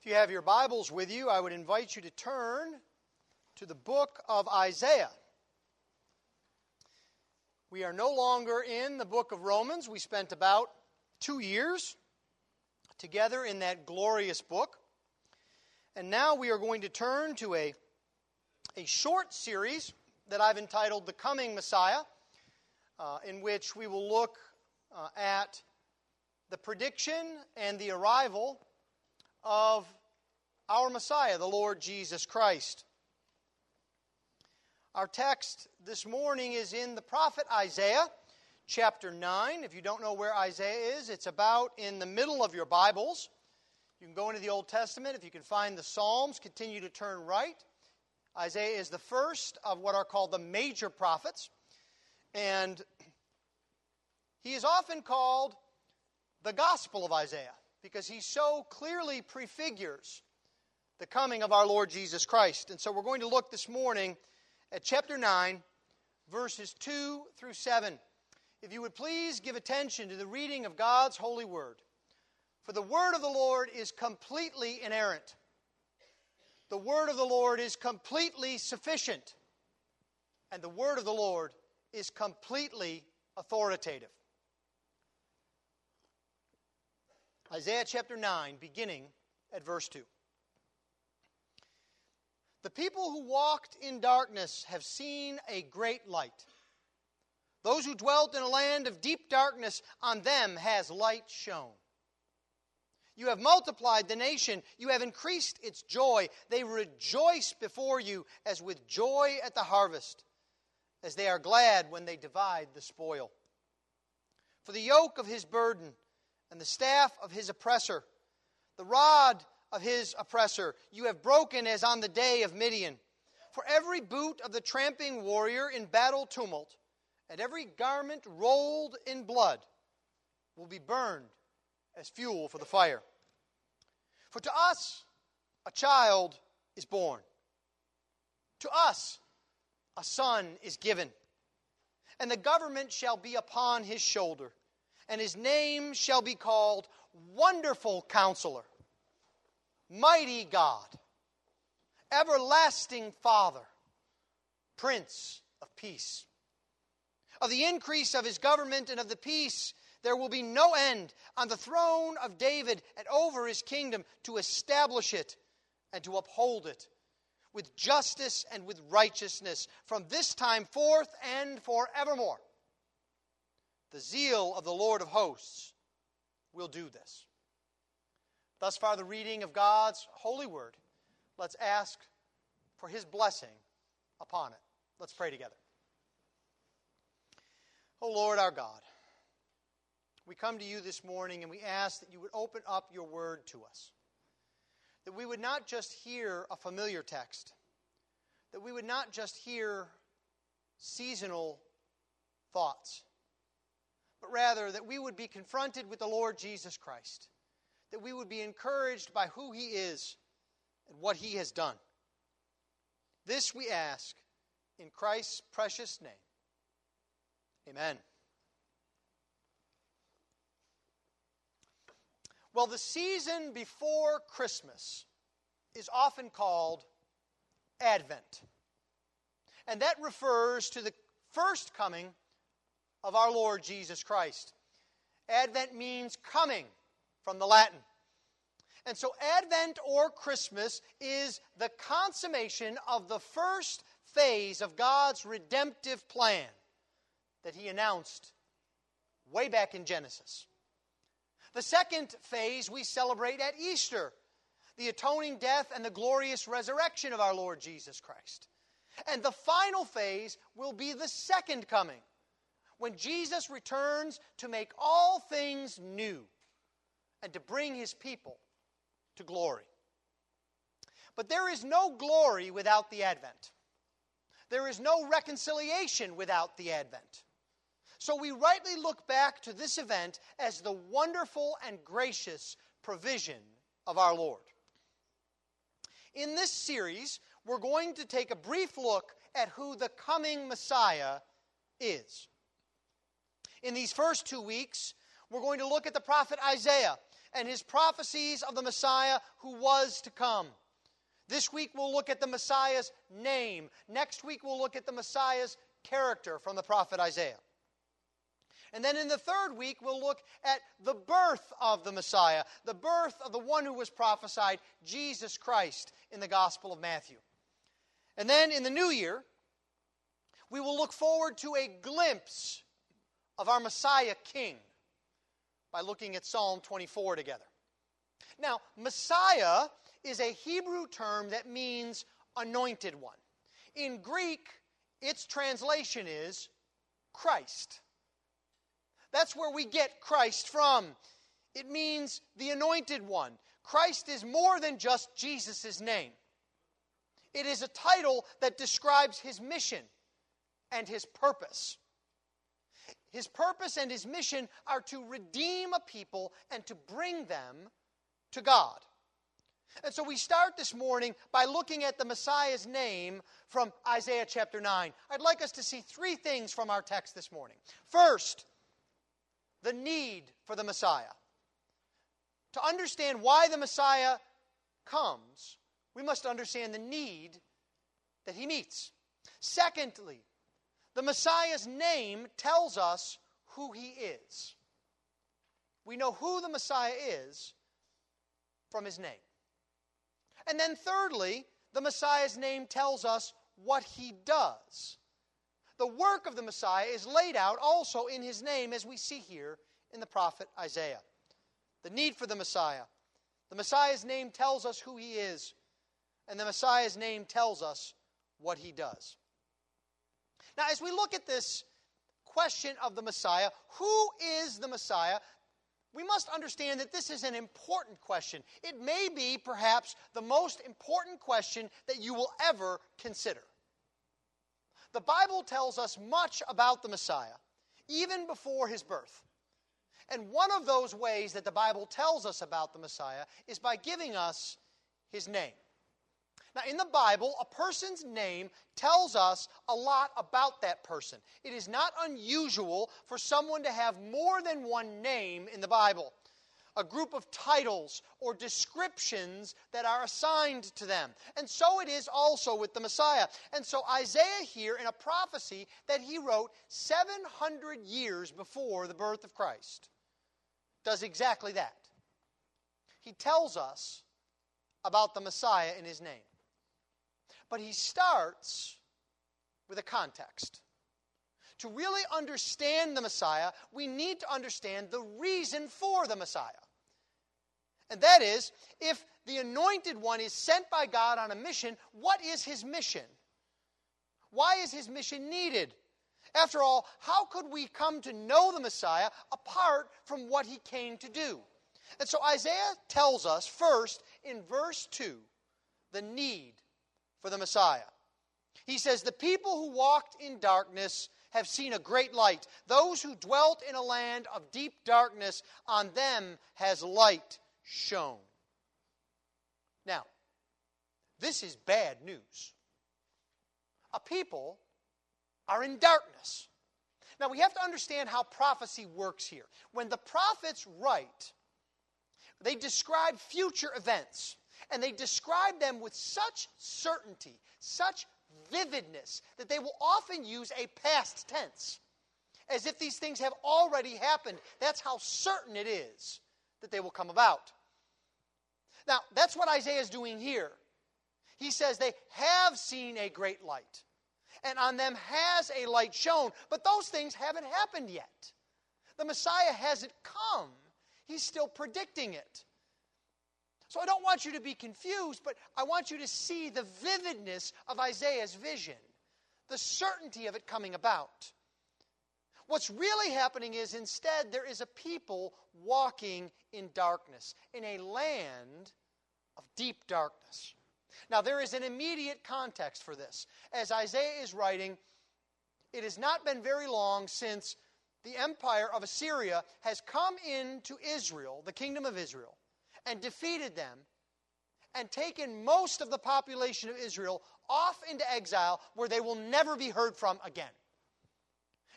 If you have your Bibles with you, I would invite you to turn to the book of Isaiah. We are no longer in the book of Romans. We spent about two years together in that glorious book. And now we are going to turn to a, a short series that I've entitled The Coming Messiah, uh, in which we will look uh, at the prediction and the arrival of our Messiah, the Lord Jesus Christ. Our text this morning is in the prophet Isaiah, chapter 9. If you don't know where Isaiah is, it's about in the middle of your Bibles. You can go into the Old Testament. If you can find the Psalms, continue to turn right. Isaiah is the first of what are called the major prophets. And he is often called the Gospel of Isaiah because he so clearly prefigures the coming of our Lord Jesus Christ. And so we're going to look this morning at chapter 9, verses 2 through 7. If you would please give attention to the reading of God's holy word. For the word of the Lord is completely inerrant. The word of the Lord is completely sufficient. And the word of the Lord is completely authoritative. Isaiah chapter 9, beginning at verse 2. The people who walked in darkness have seen a great light. Those who dwelt in a land of deep darkness, on them has light shone. You have multiplied the nation. You have increased its joy. They rejoice before you as with joy at the harvest, as they are glad when they divide the spoil. For the yoke of his burden and the staff of his oppressor, the rod of his oppressor, you have broken as on the day of Midian. For every boot of the tramping warrior in battle tumult, and every garment rolled in blood, will be burned as fuel for the fire. For to us a child is born, to us a son is given, and the government shall be upon his shoulder and his name shall be called Wonderful Counselor, Mighty God, Everlasting Father, Prince of Peace. Of the increase of his government and of the peace, there will be no end on the throne of David and over his kingdom to establish it and to uphold it with justice and with righteousness from this time forth and forevermore. The zeal of the Lord of hosts will do this. Thus far, the reading of God's holy word. Let's ask for his blessing upon it. Let's pray together. O oh Lord our God, we come to you this morning and we ask that you would open up your word to us. That we would not just hear a familiar text, that we would not just hear seasonal thoughts rather that we would be confronted with the Lord Jesus Christ, that we would be encouraged by who He is and what He has done. This we ask in Christ's precious name. Amen. Well, the season before Christmas is often called Advent. And that refers to the first coming of our Lord Jesus Christ. Advent means coming from the Latin. And so, Advent or Christmas is the consummation of the first phase of God's redemptive plan that He announced way back in Genesis. The second phase we celebrate at Easter the atoning death and the glorious resurrection of our Lord Jesus Christ. And the final phase will be the second coming when Jesus returns to make all things new and to bring his people to glory. But there is no glory without the Advent. There is no reconciliation without the Advent. So we rightly look back to this event as the wonderful and gracious provision of our Lord. In this series, we're going to take a brief look at who the coming Messiah is. In these first two weeks, we're going to look at the prophet Isaiah and his prophecies of the Messiah who was to come. This week we'll look at the Messiah's name. Next week we'll look at the Messiah's character from the prophet Isaiah. And then in the third week, we'll look at the birth of the Messiah, the birth of the one who was prophesied, Jesus Christ, in the Gospel of Matthew. And then in the new year, we will look forward to a glimpse of our Messiah King by looking at Psalm 24 together. Now, Messiah is a Hebrew term that means anointed one. In Greek, its translation is Christ. That's where we get Christ from. It means the anointed one. Christ is more than just Jesus' name, it is a title that describes his mission and his purpose. His purpose and his mission are to redeem a people and to bring them to God. And so we start this morning by looking at the Messiah's name from Isaiah chapter 9. I'd like us to see three things from our text this morning. First, the need for the Messiah. To understand why the Messiah comes, we must understand the need that he meets. Secondly, the Messiah's name tells us who he is. We know who the Messiah is from his name. And then, thirdly, the Messiah's name tells us what he does. The work of the Messiah is laid out also in his name, as we see here in the prophet Isaiah. The need for the Messiah. The Messiah's name tells us who he is, and the Messiah's name tells us what he does. Now, as we look at this question of the Messiah, who is the Messiah? We must understand that this is an important question. It may be perhaps the most important question that you will ever consider. The Bible tells us much about the Messiah, even before his birth. And one of those ways that the Bible tells us about the Messiah is by giving us his name. Now, in the Bible, a person's name tells us a lot about that person. It is not unusual for someone to have more than one name in the Bible a group of titles or descriptions that are assigned to them. And so it is also with the Messiah. And so Isaiah here, in a prophecy that he wrote 700 years before the birth of Christ, does exactly that. He tells us about the Messiah in his name. But he starts with a context. To really understand the Messiah, we need to understand the reason for the Messiah. And that is, if the anointed one is sent by God on a mission, what is his mission? Why is his mission needed? After all, how could we come to know the Messiah apart from what he came to do? And so Isaiah tells us first in verse 2 the need for the Messiah. He says, The people who walked in darkness have seen a great light. Those who dwelt in a land of deep darkness, on them has light shone. Now, this is bad news. A people are in darkness. Now, we have to understand how prophecy works here. When the prophets write, they describe future events, and they describe them with such certainty, such vividness, that they will often use a past tense, as if these things have already happened. That's how certain it is that they will come about. Now, that's what Isaiah is doing here. He says they have seen a great light, and on them has a light shone, but those things haven't happened yet. The Messiah hasn't come, he's still predicting it. So I don't want you to be confused, but I want you to see the vividness of Isaiah's vision, the certainty of it coming about. What's really happening is instead there is a people walking in darkness, in a land of deep darkness. Now, there is an immediate context for this. As Isaiah is writing, it has not been very long since the empire of Assyria has come into Israel, the kingdom of Israel, and defeated them and taken most of the population of Israel off into exile where they will never be heard from again.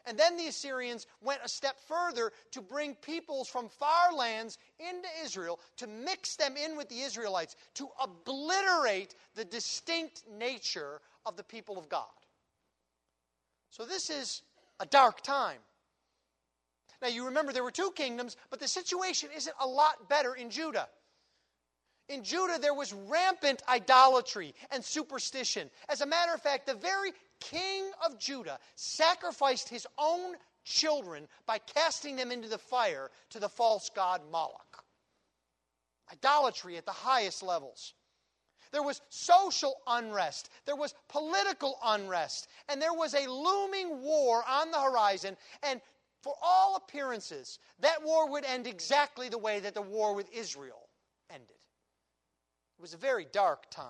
And then the Assyrians went a step further to bring peoples from far lands into Israel, to mix them in with the Israelites, to obliterate the distinct nature of the people of God. So this is a dark time. Now you remember there were two kingdoms, but the situation isn't a lot better in Judah. In Judah, there was rampant idolatry and superstition. As a matter of fact, the very king of Judah sacrificed his own children by casting them into the fire to the false god Moloch. Idolatry at the highest levels. There was social unrest. There was political unrest. And there was a looming war on the horizon. And for all appearances, that war would end exactly the way that the war with Israel was a very dark time.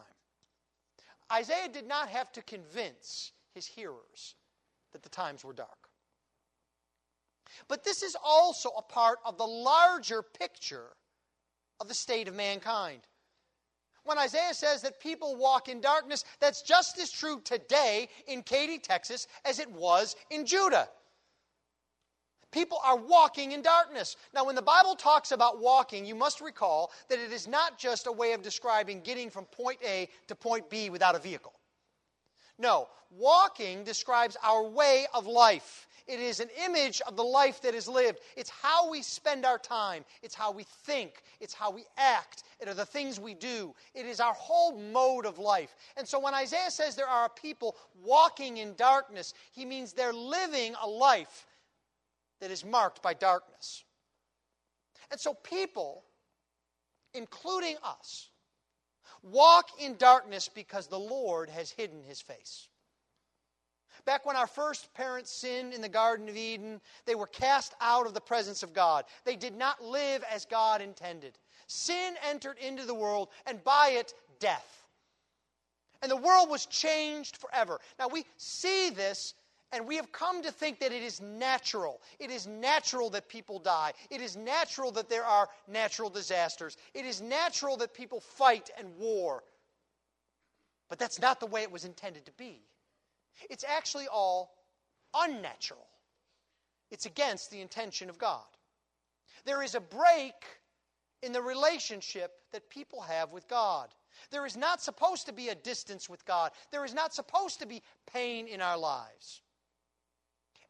Isaiah did not have to convince his hearers that the times were dark. But this is also a part of the larger picture of the state of mankind. When Isaiah says that people walk in darkness, that's just as true today in Katy, Texas, as it was in Judah. People are walking in darkness. Now, when the Bible talks about walking, you must recall that it is not just a way of describing getting from point A to point B without a vehicle. No, walking describes our way of life. It is an image of the life that is lived. It's how we spend our time. It's how we think. It's how we act. It are the things we do. It is our whole mode of life. And so when Isaiah says there are people walking in darkness, he means they're living a life that is marked by darkness. And so people, including us, walk in darkness because the Lord has hidden his face. Back when our first parents sinned in the Garden of Eden, they were cast out of the presence of God. They did not live as God intended. Sin entered into the world, and by it, death. And the world was changed forever. Now, we see this and we have come to think that it is natural. It is natural that people die. It is natural that there are natural disasters. It is natural that people fight and war. But that's not the way it was intended to be. It's actually all unnatural. It's against the intention of God. There is a break in the relationship that people have with God. There is not supposed to be a distance with God. There is not supposed to be pain in our lives.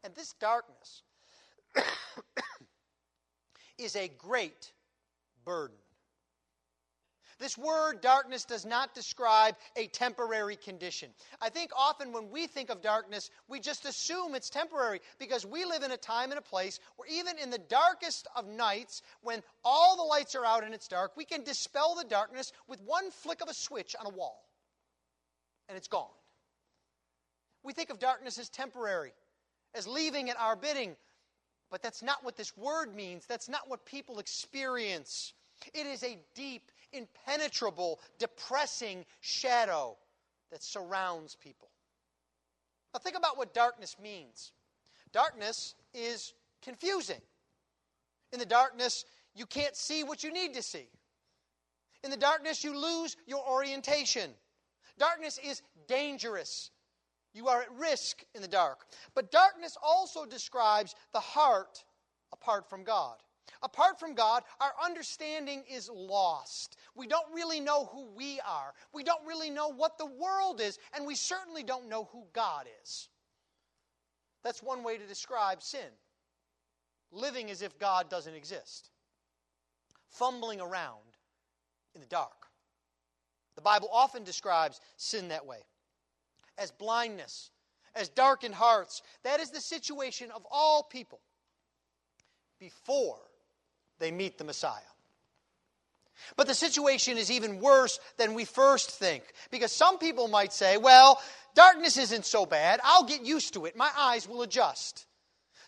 And this darkness is a great burden. This word darkness does not describe a temporary condition. I think often when we think of darkness, we just assume it's temporary because we live in a time and a place where even in the darkest of nights, when all the lights are out and it's dark, we can dispel the darkness with one flick of a switch on a wall. And it's gone. We think of darkness as temporary as leaving at our bidding. But that's not what this word means. That's not what people experience. It is a deep, impenetrable, depressing shadow that surrounds people. Now, think about what darkness means. Darkness is confusing. In the darkness, you can't see what you need to see. In the darkness, you lose your orientation. Darkness is dangerous. You are at risk in the dark. But darkness also describes the heart apart from God. Apart from God, our understanding is lost. We don't really know who we are. We don't really know what the world is, and we certainly don't know who God is. That's one way to describe sin living as if God doesn't exist, fumbling around in the dark. The Bible often describes sin that way as blindness, as darkened hearts. That is the situation of all people before they meet the Messiah. But the situation is even worse than we first think. Because some people might say, well, darkness isn't so bad. I'll get used to it. My eyes will adjust.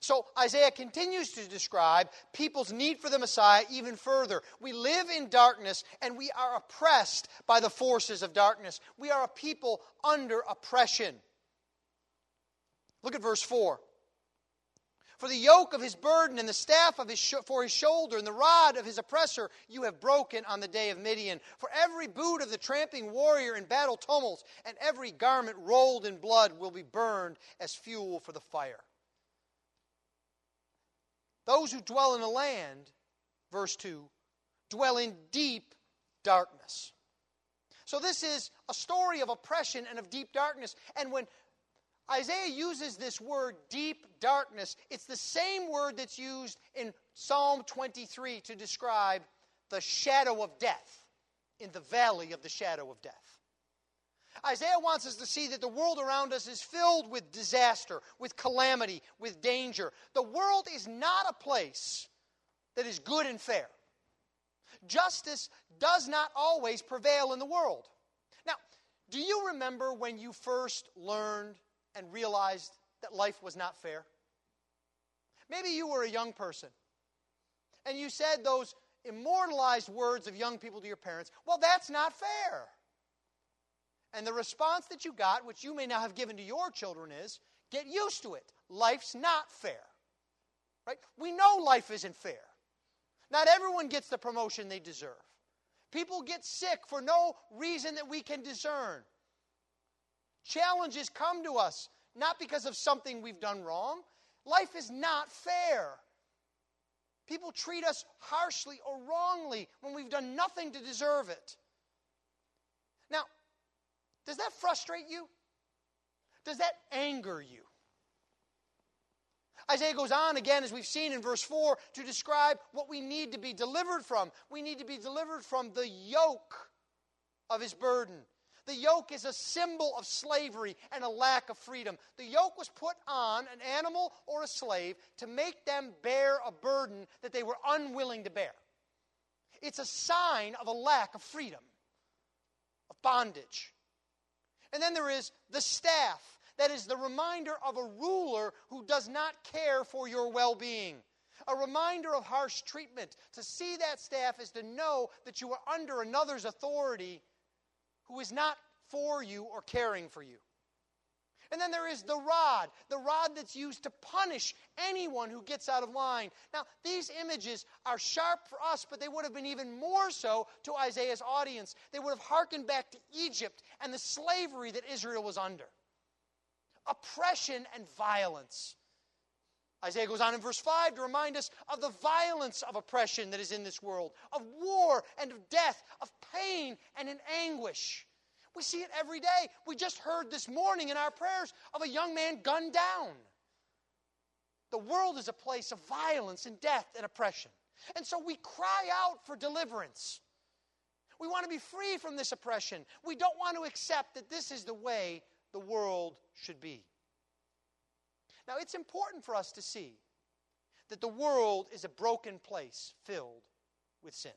So Isaiah continues to describe people's need for the Messiah even further. We live in darkness and we are oppressed by the forces of darkness. We are a people under oppression. Look at verse 4. For the yoke of his burden and the staff of his sh- for his shoulder and the rod of his oppressor you have broken on the day of Midian. For every boot of the tramping warrior in battle tumults and every garment rolled in blood will be burned as fuel for the fire. Those who dwell in the land, verse 2, dwell in deep darkness. So, this is a story of oppression and of deep darkness. And when Isaiah uses this word, deep darkness, it's the same word that's used in Psalm 23 to describe the shadow of death in the valley of the shadow of death. Isaiah wants us to see that the world around us is filled with disaster, with calamity, with danger. The world is not a place that is good and fair. Justice does not always prevail in the world. Now, do you remember when you first learned and realized that life was not fair? Maybe you were a young person and you said those immortalized words of young people to your parents, well, that's not fair. And the response that you got, which you may now have given to your children, is get used to it. Life's not fair. Right? We know life isn't fair. Not everyone gets the promotion they deserve. People get sick for no reason that we can discern. Challenges come to us not because of something we've done wrong. Life is not fair. People treat us harshly or wrongly when we've done nothing to deserve it. Does that frustrate you? Does that anger you? Isaiah goes on again, as we've seen in verse 4, to describe what we need to be delivered from. We need to be delivered from the yoke of his burden. The yoke is a symbol of slavery and a lack of freedom. The yoke was put on an animal or a slave to make them bear a burden that they were unwilling to bear. It's a sign of a lack of freedom, of bondage. And then there is the staff. That is the reminder of a ruler who does not care for your well being. A reminder of harsh treatment. To see that staff is to know that you are under another's authority who is not for you or caring for you. And then there is the rod, the rod that's used to punish anyone who gets out of line. Now, these images are sharp for us, but they would have been even more so to Isaiah's audience. They would have hearkened back to Egypt and the slavery that Israel was under oppression and violence. Isaiah goes on in verse 5 to remind us of the violence of oppression that is in this world, of war and of death, of pain and in anguish. We see it every day. We just heard this morning in our prayers of a young man gunned down. The world is a place of violence and death and oppression. And so we cry out for deliverance. We want to be free from this oppression. We don't want to accept that this is the way the world should be. Now, it's important for us to see that the world is a broken place filled with sin.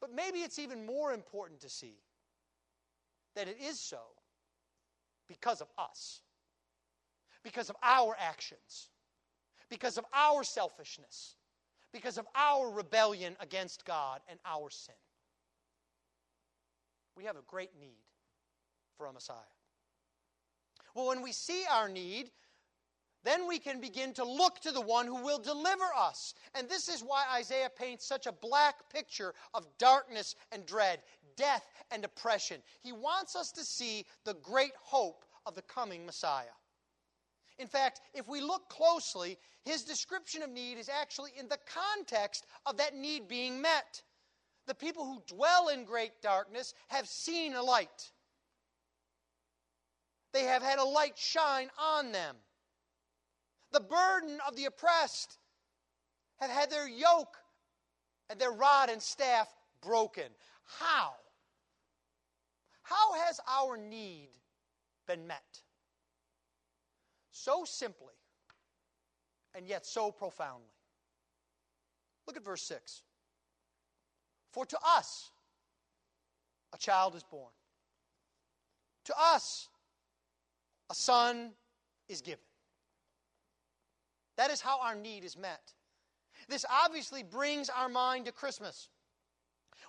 But maybe it's even more important to see that it is so because of us, because of our actions, because of our selfishness, because of our rebellion against God and our sin. We have a great need for a Messiah. Well, when we see our need, then we can begin to look to the one who will deliver us. And this is why Isaiah paints such a black picture of darkness and dread death and oppression. He wants us to see the great hope of the coming Messiah. In fact, if we look closely, his description of need is actually in the context of that need being met. The people who dwell in great darkness have seen a light. They have had a light shine on them. The burden of the oppressed have had their yoke and their rod and staff broken. How? How has our need been met? So simply, and yet so profoundly. Look at verse 6. For to us a child is born, to us a son is given. That is how our need is met. This obviously brings our mind to Christmas.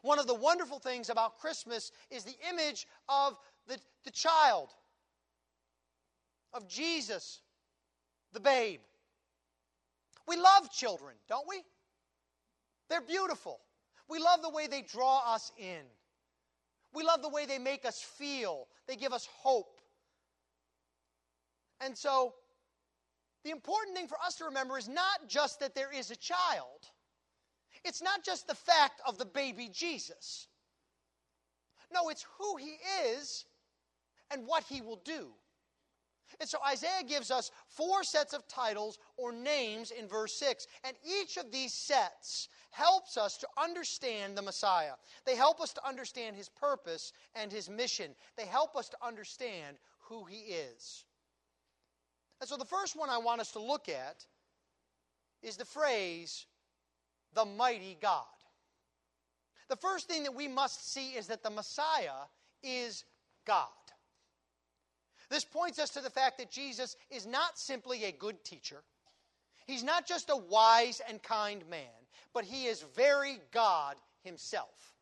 One of the wonderful things about Christmas is the image of the, the child, of Jesus, the babe. We love children, don't we? They're beautiful. We love the way they draw us in. We love the way they make us feel. They give us hope. And so, the important thing for us to remember is not just that there is a child, it's not just the fact of the baby Jesus. No, it's who he is and what he will do. And so Isaiah gives us four sets of titles or names in verse 6. And each of these sets helps us to understand the Messiah. They help us to understand his purpose and his mission. They help us to understand who he is. And so the first one I want us to look at is the phrase, the mighty God. The first thing that we must see is that the Messiah is God. This points us to the fact that Jesus is not simply a good teacher. He's not just a wise and kind man, but he is very God himself.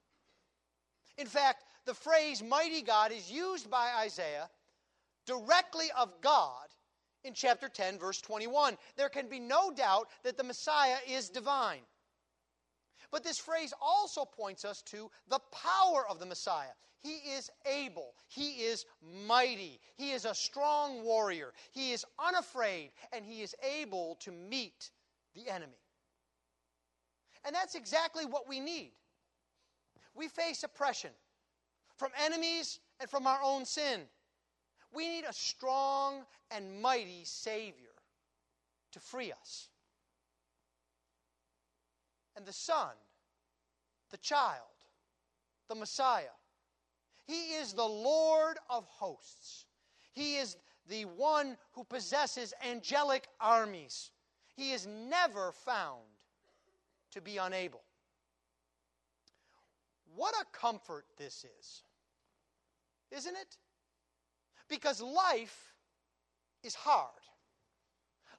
In fact, the phrase mighty God is used by Isaiah directly of God in chapter 10, verse 21. There can be no doubt that the Messiah is divine. But this phrase also points us to the power of the Messiah. He is able. He is mighty. He is a strong warrior. He is unafraid, and he is able to meet the enemy. And that's exactly what we need. We face oppression from enemies and from our own sin. We need a strong and mighty Savior to free us. And the Son, the child, the Messiah, he is the Lord of hosts. He is the one who possesses angelic armies. He is never found to be unable. What a comfort this is, isn't it? Because life is hard.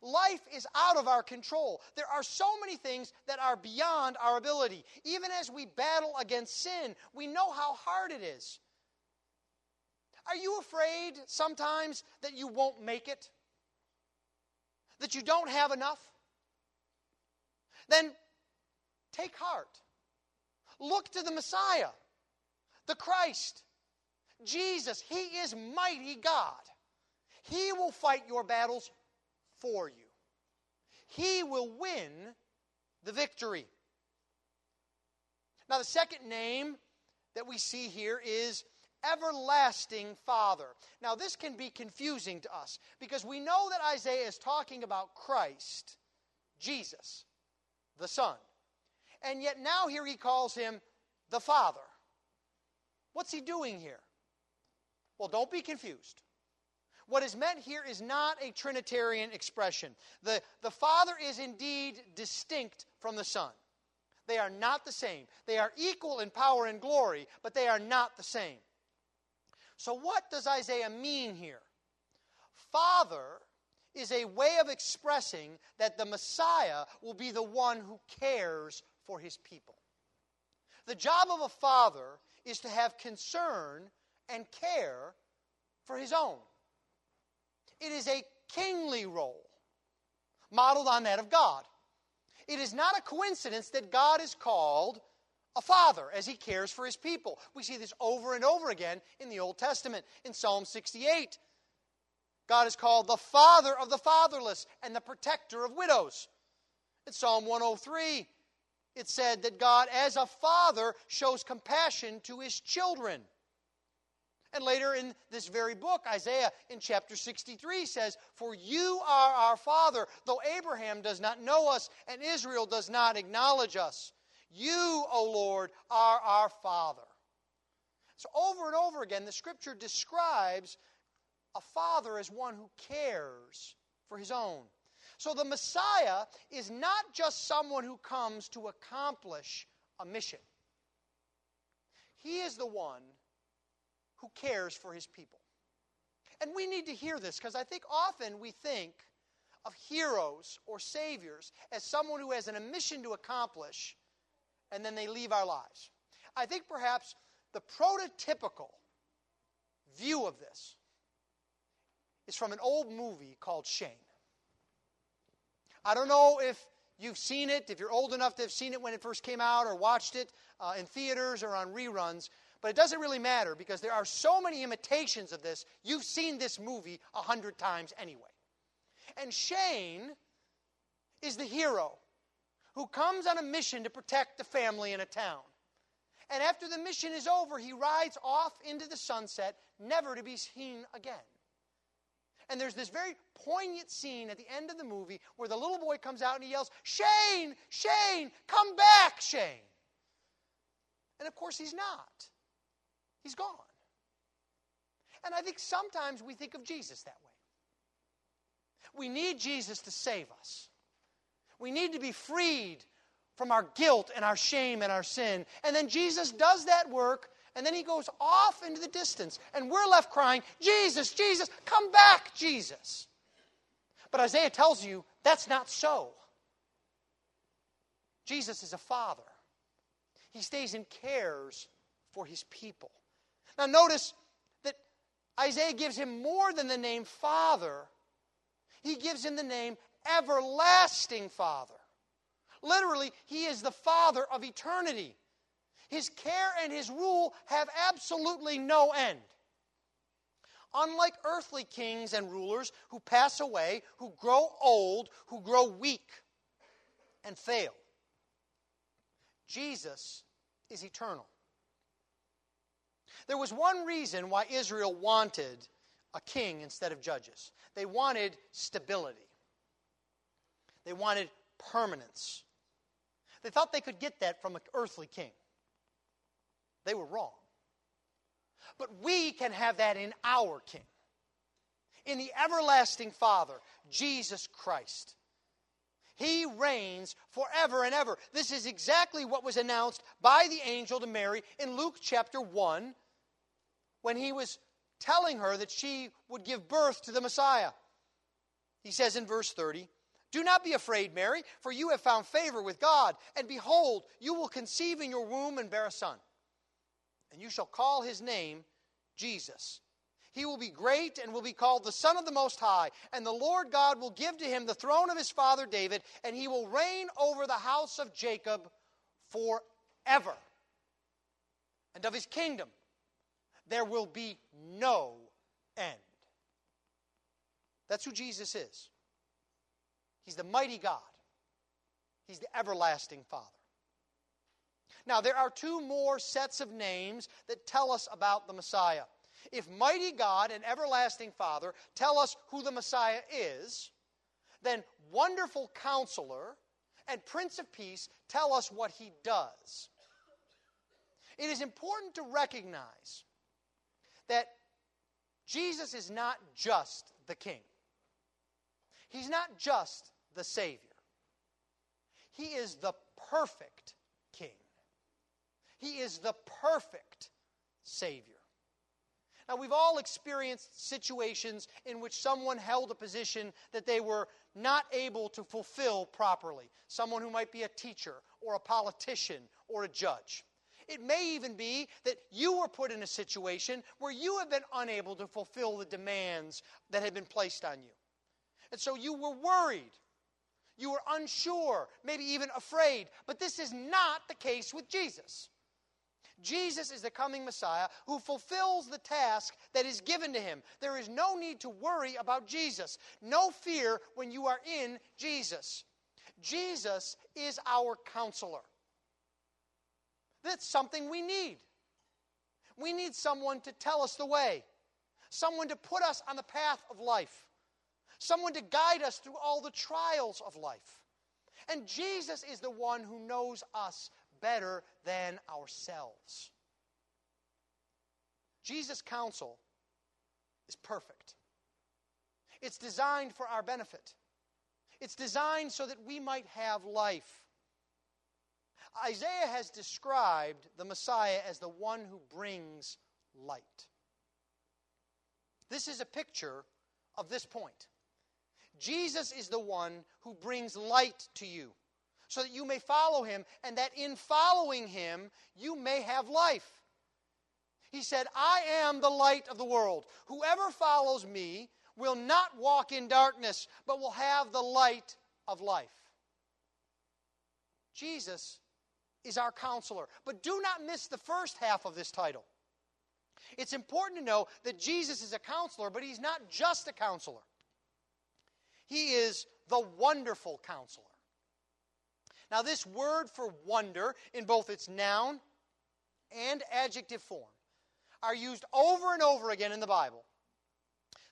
Life is out of our control. There are so many things that are beyond our ability. Even as we battle against sin, we know how hard it is. Are you afraid sometimes that you won't make it? That you don't have enough? Then take heart. Look to the Messiah, the Christ, Jesus. He is mighty God. He will fight your battles for you. He will win the victory. Now, the second name that we see here is everlasting Father. Now, this can be confusing to us because we know that Isaiah is talking about Christ, Jesus, the Son. And yet now here he calls him the Father. What's he doing here? Well, don't be confused. What is meant here is not a Trinitarian expression. The, the Father is indeed distinct from the Son. They are not the same. They are equal in power and glory, but they are not the same. So, what does Isaiah mean here? Father is a way of expressing that the Messiah will be the one who cares for his people. The job of a father is to have concern and care for his own. It is a kingly role, modeled on that of God. It is not a coincidence that God is called a father as he cares for his people. We see this over and over again in the Old Testament. In Psalm 68, God is called the father of the fatherless and the protector of widows. In Psalm 103, it said that God, as a father, shows compassion to his children. And later in this very book, Isaiah in chapter 63 says, For you are our Father, though Abraham does not know us and Israel does not acknowledge us. You, O Lord, are our Father. So, over and over again, the scripture describes a father as one who cares for his own. So, the Messiah is not just someone who comes to accomplish a mission, he is the one who cares for his people. And we need to hear this because I think often we think of heroes or saviors as someone who has an, mission to accomplish and then they leave our lives. I think perhaps the prototypical view of this is from an old movie called Shane. I don't know if you've seen it, if you're old enough to have seen it when it first came out or watched it uh, in theaters or on reruns, but it doesn't really matter because there are so many imitations of this. You've seen this movie a hundred times anyway. And Shane is the hero who comes on a mission to protect the family in a town. And after the mission is over, he rides off into the sunset, never to be seen again. And there's this very poignant scene at the end of the movie where the little boy comes out and he yells, Shane, Shane, come back, Shane. And of course, he's not. He's gone. And I think sometimes we think of Jesus that way. We need Jesus to save us. We need to be freed from our guilt and our shame and our sin. And then Jesus does that work, and then he goes off into the distance. And we're left crying, Jesus, Jesus, come back, Jesus. But Isaiah tells you that's not so. Jesus is a father, he stays and cares for his people. Now, notice that Isaiah gives him more than the name Father, he gives him the name Everlasting Father. Literally, he is the Father of eternity. His care and his rule have absolutely no end. Unlike earthly kings and rulers who pass away, who grow old, who grow weak, and fail, Jesus is eternal. There was one reason why Israel wanted a king instead of judges they wanted stability, they wanted permanence. They thought they could get that from an earthly king. They were wrong. But we can have that in our king, in the everlasting Father, Jesus Christ. He reigns forever and ever. This is exactly what was announced by the angel to Mary in Luke chapter 1 when he was telling her that she would give birth to the Messiah. He says in verse 30, Do not be afraid, Mary, for you have found favor with God. And behold, you will conceive in your womb and bear a son. And you shall call his name Jesus. He will be great and will be called the Son of the Most High. And the Lord God will give to him the throne of his father David, and he will reign over the house of Jacob forever. And of his kingdom there will be no end. That's who Jesus is. He's the mighty God, He's the everlasting Father. Now, there are two more sets of names that tell us about the Messiah. If mighty God and everlasting Father tell us who the Messiah is, then wonderful counselor and Prince of Peace tell us what he does. It is important to recognize that Jesus is not just the king, he's not just the Savior. He is the perfect king, he is the perfect Savior. Now, we've all experienced situations in which someone held a position that they were not able to fulfill properly. Someone who might be a teacher or a politician or a judge. It may even be that you were put in a situation where you have been unable to fulfill the demands that had been placed on you. And so you were worried. You were unsure, maybe even afraid. But this is not the case with Jesus. Jesus is the coming Messiah who fulfills the task that is given to him. There is no need to worry about Jesus, no fear when you are in Jesus. Jesus is our counselor. That's something we need. We need someone to tell us the way, someone to put us on the path of life, someone to guide us through all the trials of life. And Jesus is the one who knows us better than ourselves. Jesus' counsel is perfect. It's designed for our benefit. It's designed so that we might have life. Isaiah has described the Messiah as the one who brings light. This is a picture of this point. Jesus is the one who brings light to you so that you may follow him and that in following him you may have life. He said, I am the light of the world. Whoever follows me will not walk in darkness, but will have the light of life. Jesus is our counselor. But do not miss the first half of this title. It's important to know that Jesus is a counselor, but he's not just a counselor. He is the wonderful counselor. Now, this word for wonder, in both its noun and adjective form, are used over and over again in the Bible,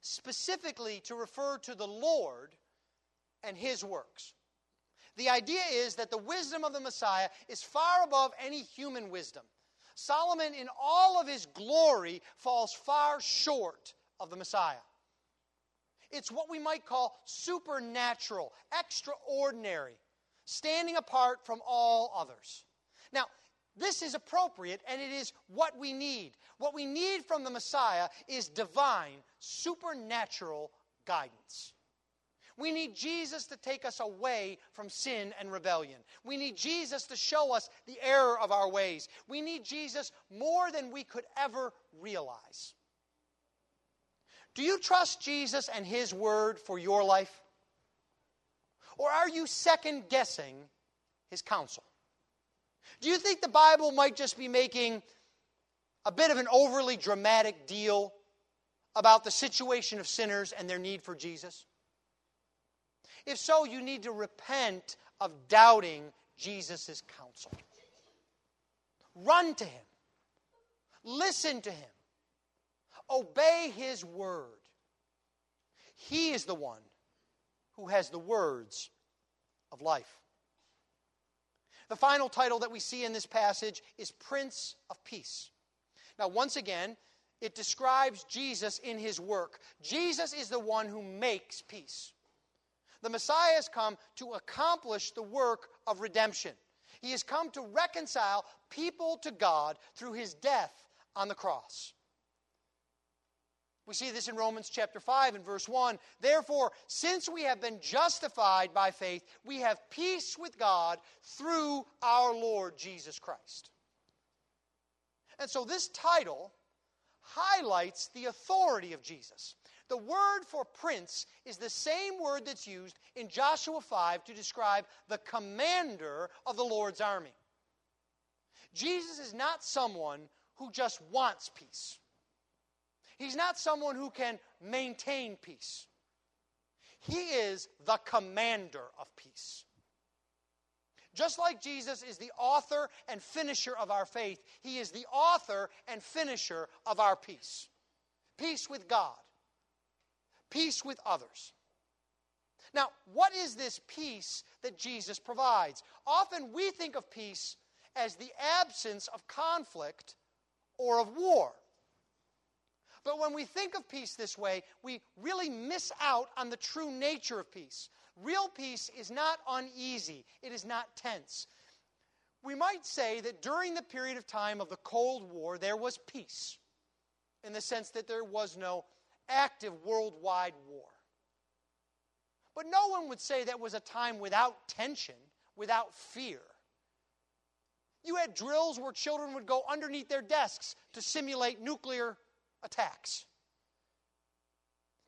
specifically to refer to the Lord and his works. The idea is that the wisdom of the Messiah is far above any human wisdom. Solomon, in all of his glory, falls far short of the Messiah. It's what we might call supernatural, extraordinary, standing apart from all others. Now, this is appropriate and it is what we need. What we need from the Messiah is divine, supernatural guidance. We need Jesus to take us away from sin and rebellion. We need Jesus to show us the error of our ways. We need Jesus more than we could ever realize. Do you trust Jesus and His Word for your life? Or are you second guessing His counsel? Do you think the Bible might just be making a bit of an overly dramatic deal about the situation of sinners and their need for Jesus? If so, you need to repent of doubting Jesus' counsel. Run to him. Listen to him. Obey his word. He is the one who has the words of life. The final title that we see in this passage is Prince of Peace. Now, once again, it describes Jesus in his work. Jesus is the one who makes peace. The Messiah has come to accomplish the work of redemption. He has come to reconcile people to God through his death on the cross. We see this in Romans chapter 5 and verse 1. Therefore, since we have been justified by faith, we have peace with God through our Lord Jesus Christ. And so this title highlights the authority of Jesus. The word for prince is the same word that's used in Joshua 5 to describe the commander of the Lord's army. Jesus is not someone who just wants peace. He's not someone who can maintain peace. He is the commander of peace. Just like Jesus is the author and finisher of our faith, He is the author and finisher of our peace. Peace with God, peace with others. Now, what is this peace that Jesus provides? Often we think of peace as the absence of conflict or of war. But when we think of peace this way, we really miss out on the true nature of peace. Real peace is not uneasy, it is not tense. We might say that during the period of time of the Cold War, there was peace, in the sense that there was no active worldwide war. But no one would say that was a time without tension, without fear. You had drills where children would go underneath their desks to simulate nuclear attacks.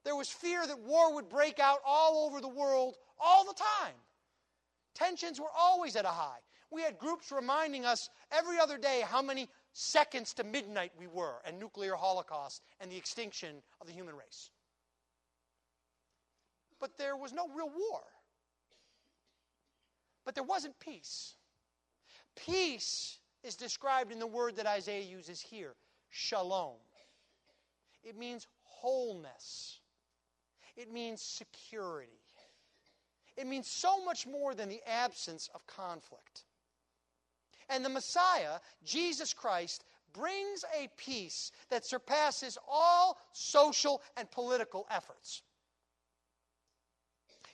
There was fear that war would break out all over the world all the time. Tensions were always at a high. We had groups reminding us every other day how many seconds to midnight we were, and nuclear holocaust and the extinction of the human race. But there was no real war. But there wasn't peace. Peace is described in the word that Isaiah uses here shalom. It means wholeness, it means security. It means so much more than the absence of conflict. And the Messiah, Jesus Christ, brings a peace that surpasses all social and political efforts.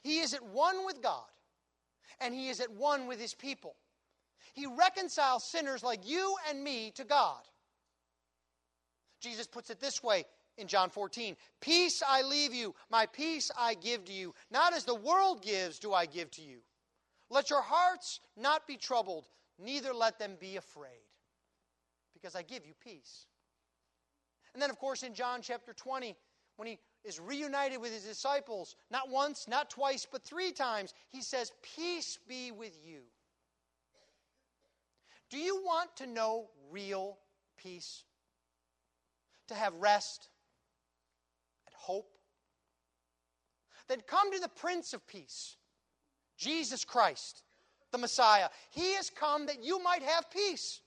He is at one with God, and he is at one with his people. He reconciles sinners like you and me to God. Jesus puts it this way in John 14 Peace I leave you, my peace I give to you. Not as the world gives, do I give to you. Let your hearts not be troubled, neither let them be afraid, because I give you peace. And then, of course, in John chapter 20, when he is reunited with his disciples, not once, not twice, but three times, he says, Peace be with you. Do you want to know real peace? To have rest? And hope. then come to the Prince of Peace, Jesus Christ, the Messiah. He has come that you might have peace.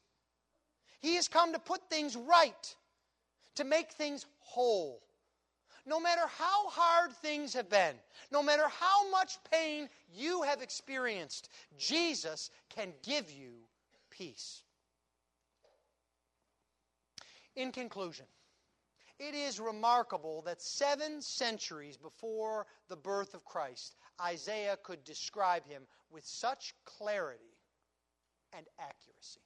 He has come to put things right, to make things whole. No matter how hard things have been, no matter how much pain you have experienced, Jesus can give you peace. In conclusion, it is remarkable that seven centuries before the birth of Christ, Isaiah could describe him with such clarity and accuracy.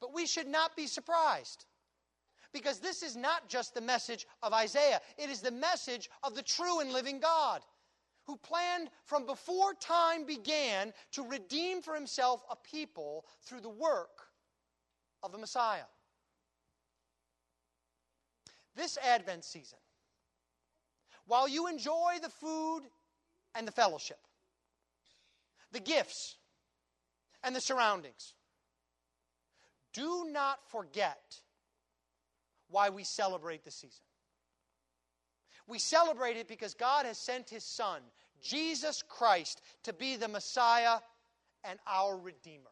But we should not be surprised because this is not just the message of Isaiah, it is the message of the true and living God who planned from before time began to redeem for himself a people through the work of the Messiah. This Advent season, while you enjoy the food and the fellowship, the gifts and the surroundings, do not forget why we celebrate the season. We celebrate it because God has sent His Son, Jesus Christ, to be the Messiah and our Redeemer.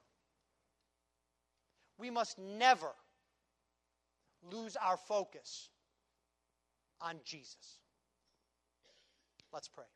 We must never lose our focus on Jesus. Let's pray.